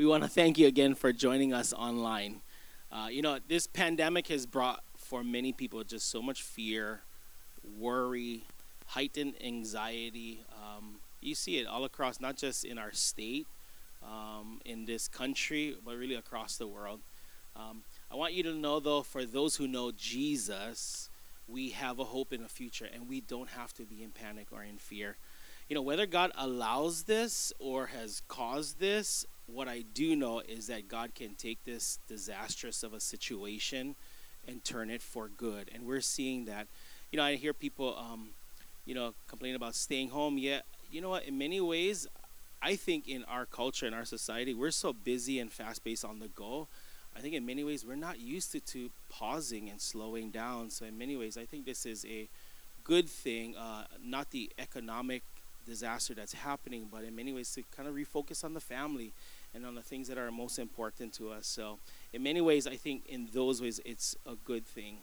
we want to thank you again for joining us online. Uh, you know, this pandemic has brought for many people just so much fear, worry, heightened anxiety. Um, you see it all across, not just in our state, um, in this country, but really across the world. Um, I want you to know, though, for those who know Jesus, we have a hope in the future, and we don't have to be in panic or in fear. You know, whether God allows this or has caused this, what I do know is that God can take this disastrous of a situation and turn it for good. And we're seeing that. You know, I hear people, um, you know, complain about staying home. Yet, you know what? In many ways, I think in our culture, in our society, we're so busy and fast paced on the go. I think in many ways we're not used to, to pausing and slowing down. So in many ways, I think this is a good thing, uh, not the economic disaster that's happening, but in many ways to kind of refocus on the family and on the things that are most important to us. So in many ways, I think in those ways it's a good thing.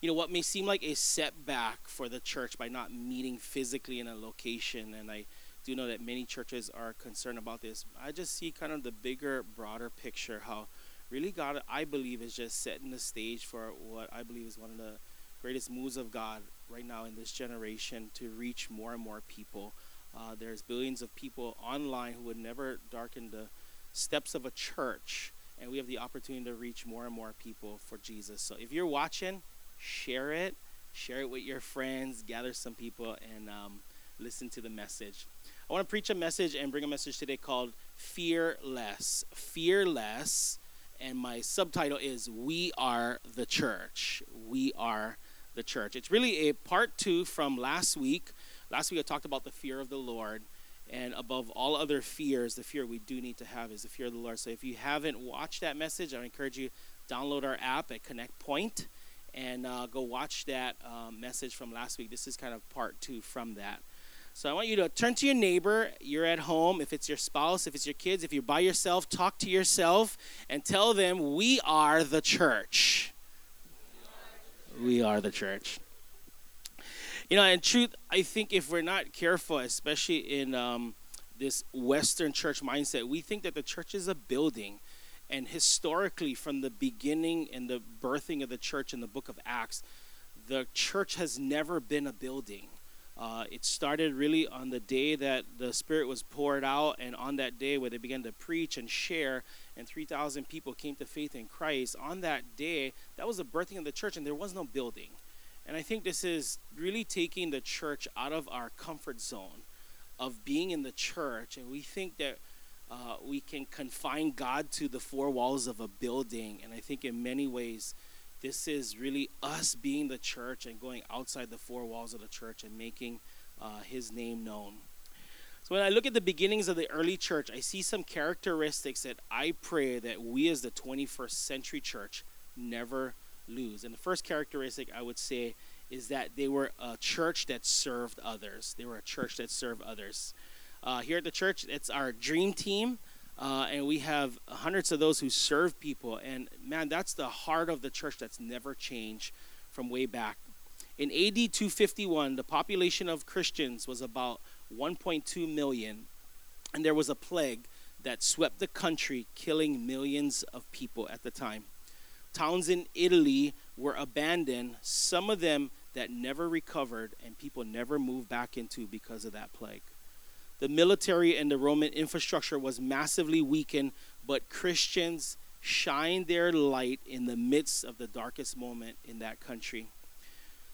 You know, what may seem like a setback for the church by not meeting physically in a location, and I do know that many churches are concerned about this. I just see kind of the bigger, broader picture how really God, I believe, is just setting the stage for what I believe is one of the greatest moves of God right now in this generation to reach more and more people. Uh, there's billions of people online who would never darken the steps of a church, and we have the opportunity to reach more and more people for Jesus. So if you're watching, share it, share it with your friends, gather some people, and um, listen to the message. I want to preach a message and bring a message today called Fearless. Fearless. And my subtitle is We Are the Church. We Are the Church. It's really a part two from last week. Last week I talked about the fear of the Lord. And above all other fears, the fear we do need to have is the fear of the Lord. So if you haven't watched that message, I encourage you download our app at Connect Point and uh, go watch that uh, message from last week. This is kind of part two from that. So I want you to turn to your neighbor. You're at home. If it's your spouse, if it's your kids, if you're by yourself, talk to yourself and tell them, We are the church. We are the church. You know, in truth, I think if we're not careful, especially in um, this Western church mindset, we think that the church is a building. And historically, from the beginning and the birthing of the church in the book of Acts, the church has never been a building uh, it started really on the day that the Spirit was poured out, and on that day where they began to preach and share, and 3,000 people came to faith in Christ. On that day, that was the birthing of the church, and there was no building. And I think this is really taking the church out of our comfort zone of being in the church, and we think that uh, we can confine God to the four walls of a building. And I think in many ways, this is really us being the church and going outside the four walls of the church and making uh, his name known. So when I look at the beginnings of the early church, I see some characteristics that I pray that we as the 21st century church never lose. And the first characteristic I would say is that they were a church that served others. They were a church that served others. Uh, here at the church, it's our dream team. Uh, and we have hundreds of those who serve people. And man, that's the heart of the church that's never changed from way back. In AD 251, the population of Christians was about 1.2 million, and there was a plague that swept the country, killing millions of people at the time. Towns in Italy were abandoned, some of them that never recovered, and people never moved back into because of that plague. The military and the Roman infrastructure was massively weakened, but Christians shined their light in the midst of the darkest moment in that country.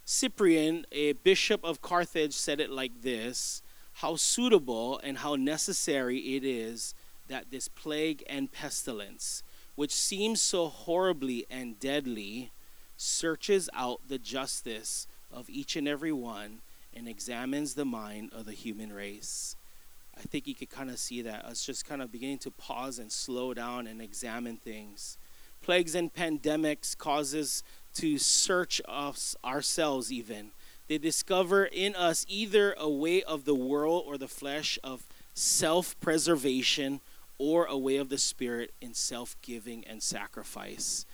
Cyprian, a bishop of Carthage, said it like this How suitable and how necessary it is that this plague and pestilence, which seems so horribly and deadly, searches out the justice of each and every one and examines the mind of the human race. I think you could kind of see that us just kind of beginning to pause and slow down and examine things. Plagues and pandemics causes to search us ourselves even. They discover in us either a way of the world or the flesh of self-preservation or a way of the spirit in self-giving and sacrifice.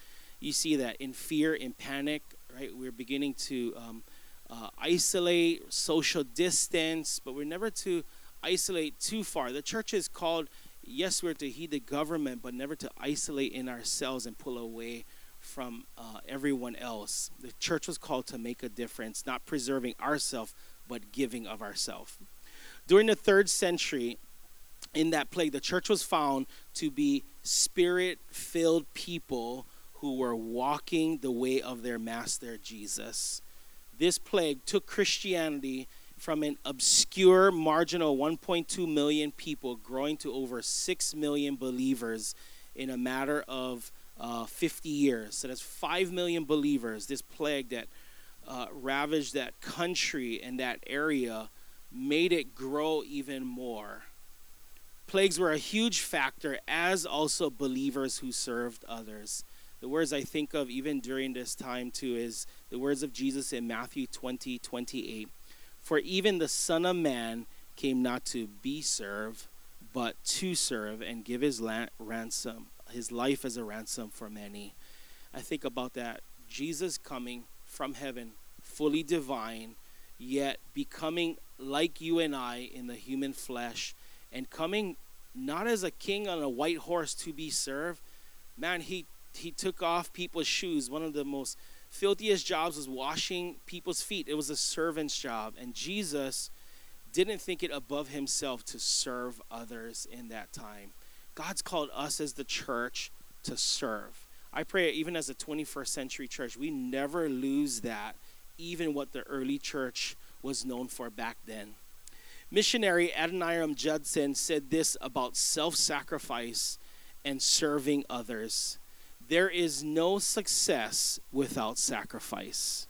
You see that in fear, in panic, right? We're beginning to um, uh, isolate, social distance, but we're never to isolate too far. The church is called, yes, we're to heed the government, but never to isolate in ourselves and pull away from uh, everyone else. The church was called to make a difference, not preserving ourselves, but giving of ourselves. During the third century, in that plague, the church was found to be spirit filled people who were walking the way of their master Jesus. This plague took Christianity from an obscure, marginal 1.2 million people growing to over 6 million believers in a matter of uh, 50 years. So that's 5 million believers. This plague that uh, ravaged that country and that area made it grow even more. Plagues were a huge factor, as also believers who served others. The words I think of even during this time, too, is the words of Jesus in Matthew 20 28. For even the Son of Man came not to be served, but to serve and give his la- ransom, his life as a ransom for many. I think about that. Jesus coming from heaven, fully divine, yet becoming like you and I in the human flesh, and coming not as a king on a white horse to be served. Man, he he took off people's shoes. One of the most filthiest jobs was washing people's feet. It was a servant's job, and Jesus didn't think it above himself to serve others in that time. God's called us as the church to serve. I pray, even as a 21st century church, we never lose that, even what the early church was known for back then. Missionary Adoniram Judson said this about self sacrifice and serving others. There is no success without sacrifice.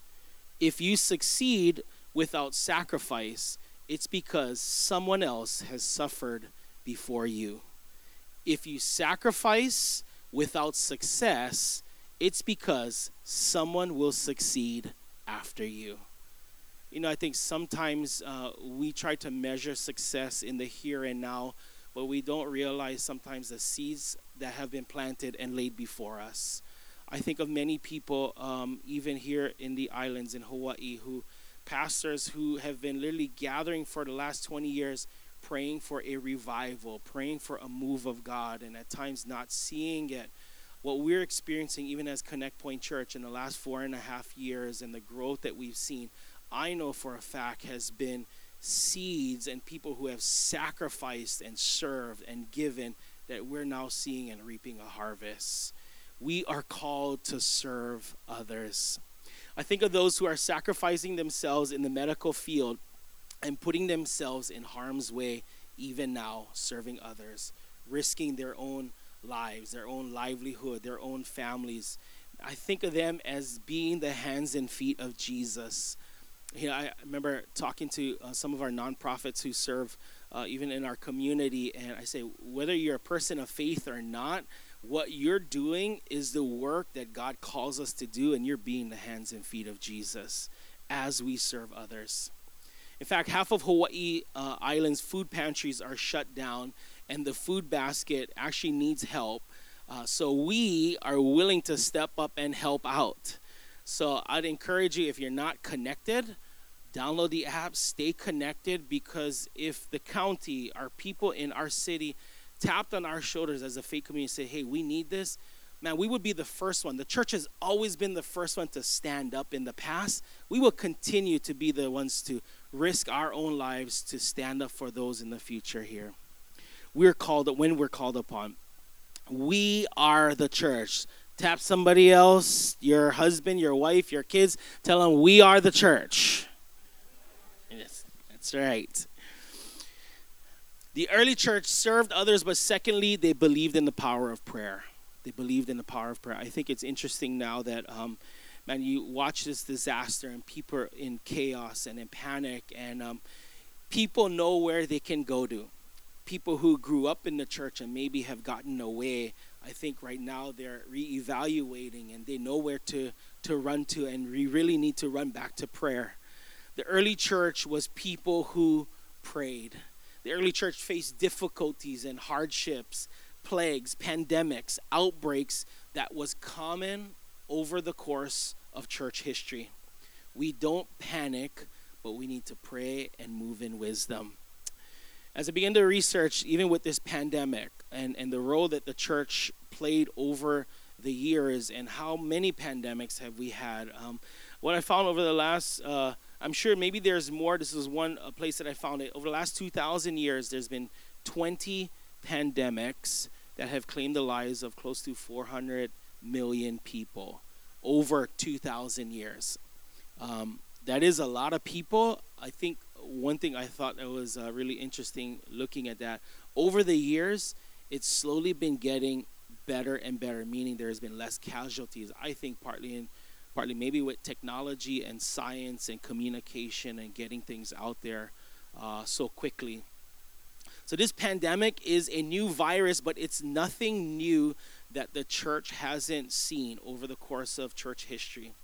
If you succeed without sacrifice, it's because someone else has suffered before you. If you sacrifice without success, it's because someone will succeed after you. You know, I think sometimes uh, we try to measure success in the here and now, but we don't realize sometimes the seeds that have been planted and laid before us. I think of many people, um, even here in the islands in Hawaii, who pastors who have been literally gathering for the last 20 years, praying for a revival, praying for a move of God, and at times not seeing it. What we're experiencing, even as Connect Point Church, in the last four and a half years, and the growth that we've seen, I know for a fact has been seeds and people who have sacrificed and served and given that we're now seeing and reaping a harvest. We are called to serve others. I think of those who are sacrificing themselves in the medical field and putting themselves in harm's way, even now, serving others, risking their own lives, their own livelihood, their own families. I think of them as being the hands and feet of Jesus. You know, I remember talking to uh, some of our nonprofits who serve uh, even in our community. And I say, whether you're a person of faith or not, what you're doing is the work that God calls us to do, and you're being the hands and feet of Jesus as we serve others. In fact, half of Hawaii uh, Island's food pantries are shut down, and the food basket actually needs help. Uh, so we are willing to step up and help out. So I'd encourage you if you're not connected, download the app, stay connected because if the county, our people in our city, tapped on our shoulders as a faith community and say, hey, we need this, man, we would be the first one. The church has always been the first one to stand up in the past. We will continue to be the ones to risk our own lives to stand up for those in the future here. We're called, when we're called upon, we are the church. Tap somebody else, your husband, your wife, your kids, tell them we are the church. Yes, that's right. The early church served others, but secondly, they believed in the power of prayer. They believed in the power of prayer. I think it's interesting now that, um, man, you watch this disaster and people are in chaos and in panic, and um, people know where they can go to. People who grew up in the church and maybe have gotten away, I think right now they're reevaluating and they know where to, to run to, and we really need to run back to prayer. The early church was people who prayed. The early church faced difficulties and hardships, plagues, pandemics, outbreaks that was common over the course of church history. We don't panic, but we need to pray and move in wisdom. As I began to research, even with this pandemic, and, and the role that the church played over the years and how many pandemics have we had. Um, what I found over the last, uh, I'm sure maybe there's more. This is one place that I found it. Over the last 2,000 years, there's been 20 pandemics that have claimed the lives of close to 400 million people over 2,000 years. Um, that is a lot of people. I think one thing I thought that was uh, really interesting looking at that over the years, it's slowly been getting better and better, meaning there has been less casualties. I think partly in partly maybe with technology and science and communication and getting things out there uh, so quickly. So this pandemic is a new virus, but it's nothing new that the church hasn't seen over the course of church history.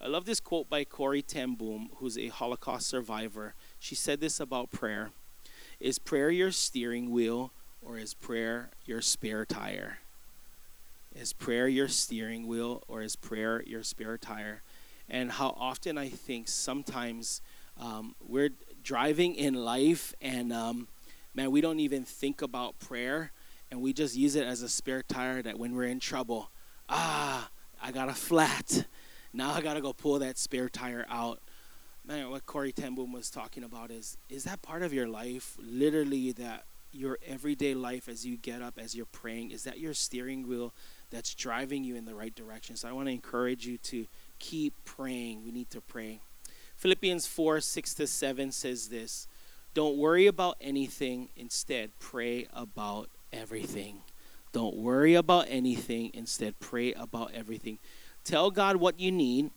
I love this quote by Corrie ten who's a Holocaust survivor. She said this about prayer Is prayer your steering wheel or is prayer your spare tire? Is prayer your steering wheel or is prayer your spare tire? And how often I think sometimes um, we're driving in life and um, man, we don't even think about prayer and we just use it as a spare tire that when we're in trouble, ah, I got a flat. Now I got to go pull that spare tire out. Man, what Corrie ten Boom was talking about is is that part of your life, literally that your everyday life as you get up, as you're praying, is that your steering wheel that's driving you in the right direction? So I want to encourage you to keep praying. We need to pray. Philippians 4 6 to 7 says this Don't worry about anything, instead, pray about everything. Don't worry about anything. Instead, pray about everything. Tell God what you need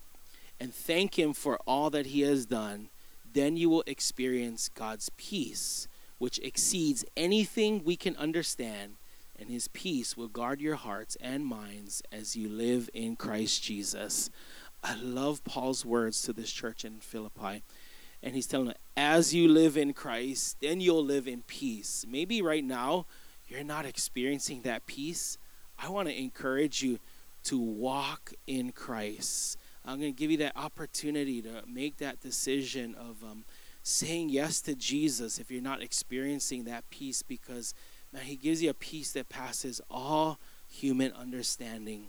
and thank Him for all that He has done. Then you will experience God's peace, which exceeds anything we can understand. And His peace will guard your hearts and minds as you live in Christ Jesus. I love Paul's words to this church in Philippi. And he's telling them, as you live in Christ, then you'll live in peace. Maybe right now, you're not experiencing that peace, I want to encourage you to walk in Christ. I'm going to give you that opportunity to make that decision of um, saying yes to Jesus if you're not experiencing that peace because, man, He gives you a peace that passes all human understanding.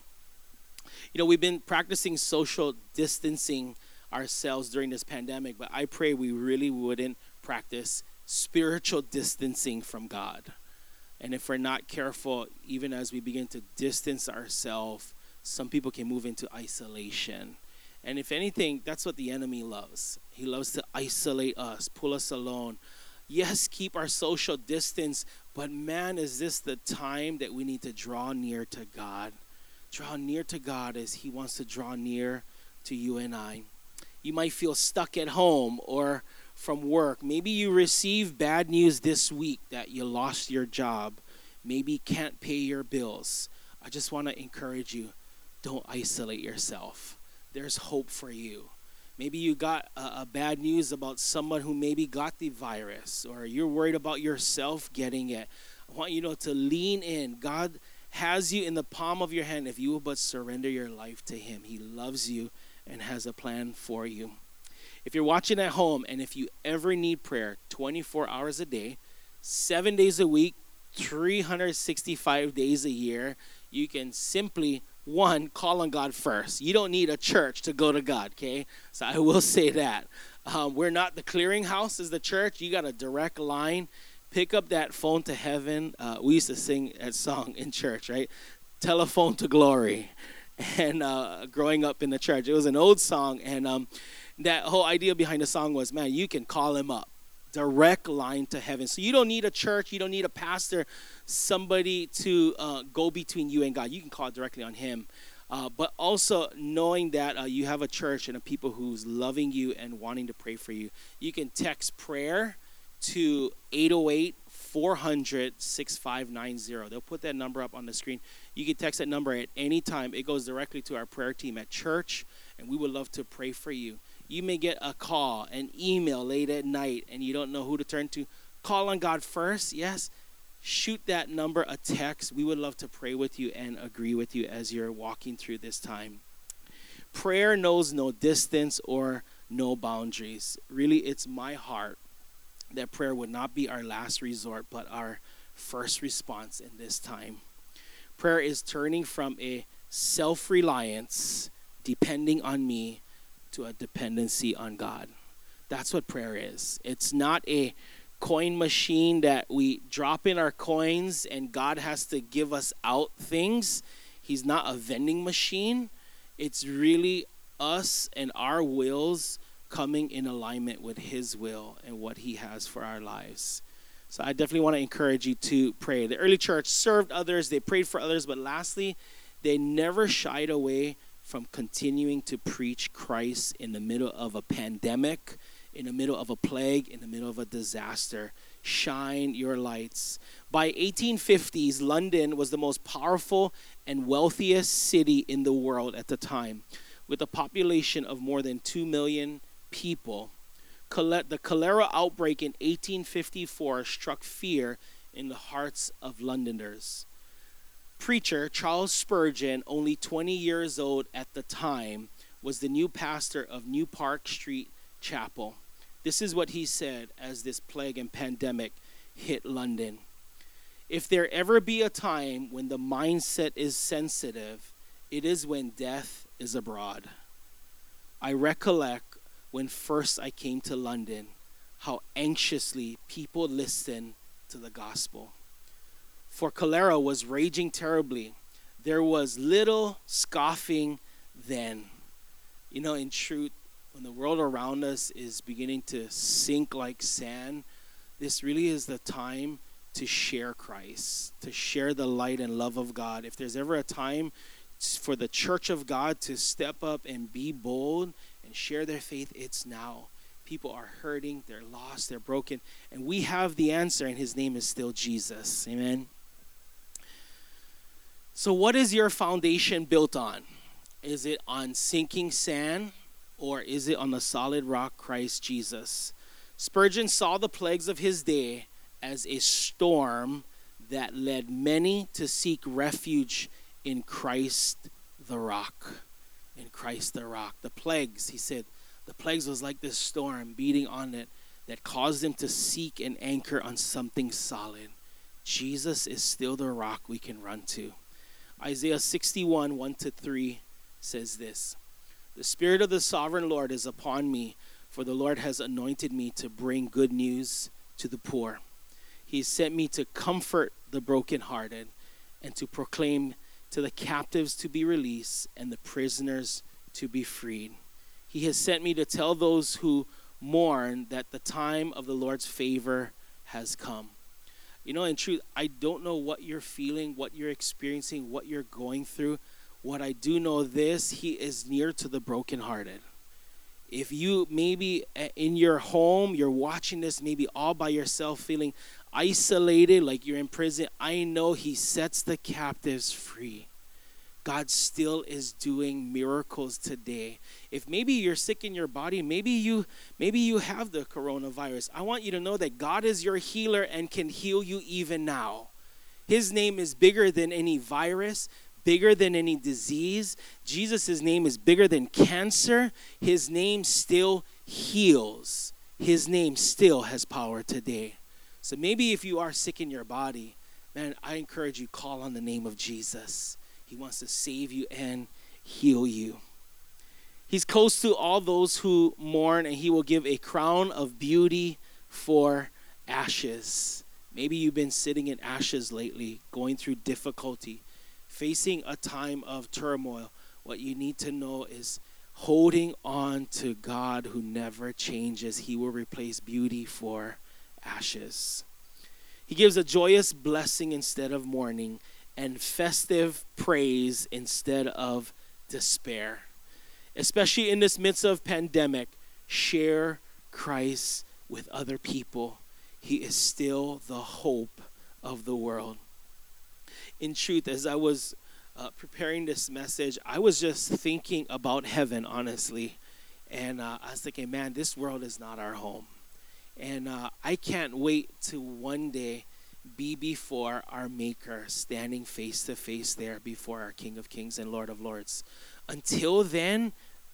You know, we've been practicing social distancing ourselves during this pandemic, but I pray we really wouldn't practice spiritual distancing from God. And if we're not careful, even as we begin to distance ourselves, some people can move into isolation. And if anything, that's what the enemy loves. He loves to isolate us, pull us alone. Yes, keep our social distance, but man, is this the time that we need to draw near to God? Draw near to God as He wants to draw near to you and I. You might feel stuck at home or from work. Maybe you receive bad news this week that you lost your job. Maybe can't pay your bills. I just want to encourage you don't isolate yourself. There's hope for you. Maybe you got a, a, bad news about someone who maybe got the virus, or you're worried about yourself getting it. I want you know to lean in. God has you in the palm of your hand if you will but surrender your life to Him. He loves you and has a plan for you. If you're watching at home and if you ever need prayer 24 hours a day, seven days a week, 365 days a year, you can simply one call on god first. You don't need a church to go to god okay? So i will say that. Um, we're not the clearinghouse as the church. You got a direct line. Pick up that phone to heaven. Uh, we used to sing that song in church right? Telephone to glory. And uh, growing up in the church. It was an old song and um, that whole idea behind the song was man you can call him up direct line to heaven. So you don't need a church you don't need a pastor somebody to uh, go between you and god. You can call directly on him. Uh, but also knowing that uh, you have a church and a people who's loving you and wanting to pray for you you can text prayer to 808 400 6590 they'll put that number up on the screen. You can text that number at any time. It goes directly to our prayer team at church and we would love to pray for you you may get a call, an email late at night, and you don't know who to turn to. Call on God first, yes. Shoot that number a text. We would love to pray with you and agree with you as you're walking through this time. Prayer knows no distance or no boundaries. Really, it's my heart that prayer would not be our last resort, but our first response in this time. Prayer is turning from a self reliance, depending on me, to a dependency on God. That's what prayer is. It's not a coin machine that we drop in our coins and God has to give us out things. He's not a vending machine. It's really us and our wills coming in alignment with His will and what He has for our lives. So I definitely want to encourage you to pray. The early church served others, they prayed for others, but lastly, they never shied away from continuing to preach Christ in the middle of a pandemic, in the middle of a plague, in the middle of a disaster. Shine your lights. By 1850s, London was the most powerful and wealthiest city in the world at the time, with a population of more than 2 million people the cholera outbreak in 1854 struck fear in the hearts of Londoners. Preacher Charles Spurgeon, only 20 years old at the time, was the new pastor of New Park Street Chapel. This is what he said as this plague and pandemic hit London. If there ever be a time when the mindset is sensitive, it is when death is abroad. I recollect when first I came to London, how anxiously people listened to the gospel. For cholera was raging terribly. There was little scoffing then. You know, in truth, when the world around us is beginning to sink like sand, this really is the time to share Christ, to share the light and love of God. If there's ever a time for the church of God to step up and be bold and share their faith, it's now. People are hurting, they're lost, they're broken, and we have the answer, and his name is still Jesus. Amen. So, what is your foundation built on? Is it on sinking sand or is it on the solid rock, Christ Jesus? Spurgeon saw the plagues of his day as a storm that led many to seek refuge in Christ the rock in Christ the rock. The plagues, he said, the plagues was like this storm beating on it that caused them to seek an anchor on something solid. Jesus is still the rock we can run to. Isaiah 61, 1 to 3 says this The Spirit of the sovereign Lord is upon me, for the Lord has anointed me to bring good news to the poor. He has sent me to comfort the brokenhearted and to proclaim to the captives to be released and the prisoners to be freed. He has sent me to tell those who mourn that the time of the Lord's favor has come. You know, in truth, I don't know what you're feeling, what you're experiencing, what you're going through. What I do know this, He is near to the brokenhearted. If you maybe uh, in your home, you're watching this maybe all by yourself, feeling isolated, like you're in prison, I know He sets the captives free. God still is doing miracles today. If maybe you're sick in your body, maybe you maybe you have the coronavirus. I want you to know that God is your healer and can heal you even now. His name is bigger than any virus, bigger than any disease. Jesus' name is bigger than cancer. His name still heals. His name still has power today. So maybe if you are sick in your body, man, I encourage you call on the name of Jesus. He wants to save you and heal you. He's close to all those who mourn, and he will give a crown of beauty for ashes. Maybe you've been sitting in ashes lately, going through difficulty, facing a time of turmoil. What you need to know is holding on to God who never changes. He will replace beauty for ashes. He gives a joyous blessing instead of mourning and festive praise instead of despair. Especially in this midst of pandemic, share Christ with other people. He is still the hope of the world. In truth, as I was uh, preparing this message, I was just thinking about heaven, honestly. And uh, I was thinking, man, this world is not our home. And uh, I can't wait to one day be before our Maker, standing face to face there before our King of Kings and Lord of Lords. Until then,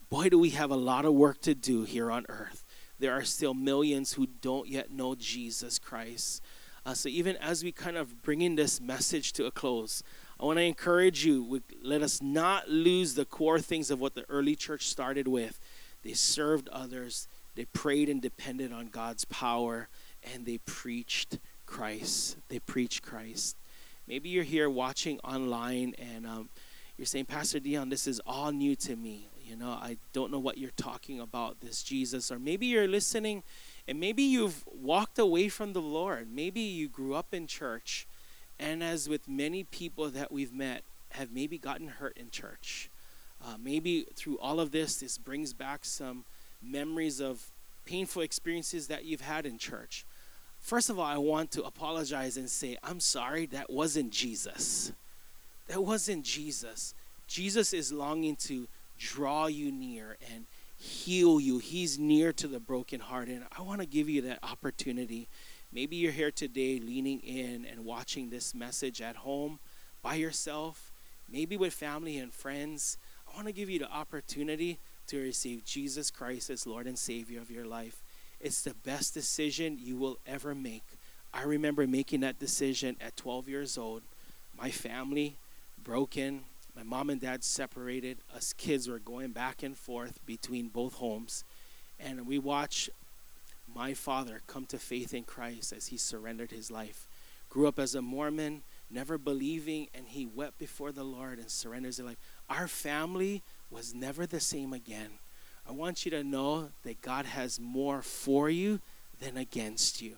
boy, do we have a lot of work to do here on earth. There are still millions who don't yet know Jesus Christ. Uh, so even as we kind of bring in this message to a close, I want to encourage you. Let us not lose the core things of what the early church started with. They served others. They prayed and depended on God's power, and they preached Christ. They preach Christ. Maybe you're here watching online and um, you're saying, Pastor Dion, this is all new to me. You know, I don't know what you're talking about, this Jesus. Or maybe you're listening and maybe you've walked away from the Lord. Maybe you grew up in church, and as with many people that we've met, have maybe gotten hurt in church. Uh, maybe through all of this, this brings back some memories of painful experiences that you've had in church. First of all, I want to apologize and say, I'm sorry, that wasn't Jesus. That wasn't Jesus. Jesus is longing to draw you near and heal you. He's near to the brokenhearted. I want to give you that opportunity. Maybe you're here today leaning in and watching this message at home by yourself, maybe with family and friends. I want to give you the opportunity to receive Jesus Christ as Lord and Savior of your life. It's the best decision you will ever make. I remember making that decision at 12 years old. My family broken, my mom and dad separated. Us kids were going back and forth between both homes. And we watched my father come to faith in Christ as he surrendered his life. Grew up as a Mormon, never believing, and he wept before the Lord and surrendered his life. Our family was never the same again. I want you to know that God has more for you than against you.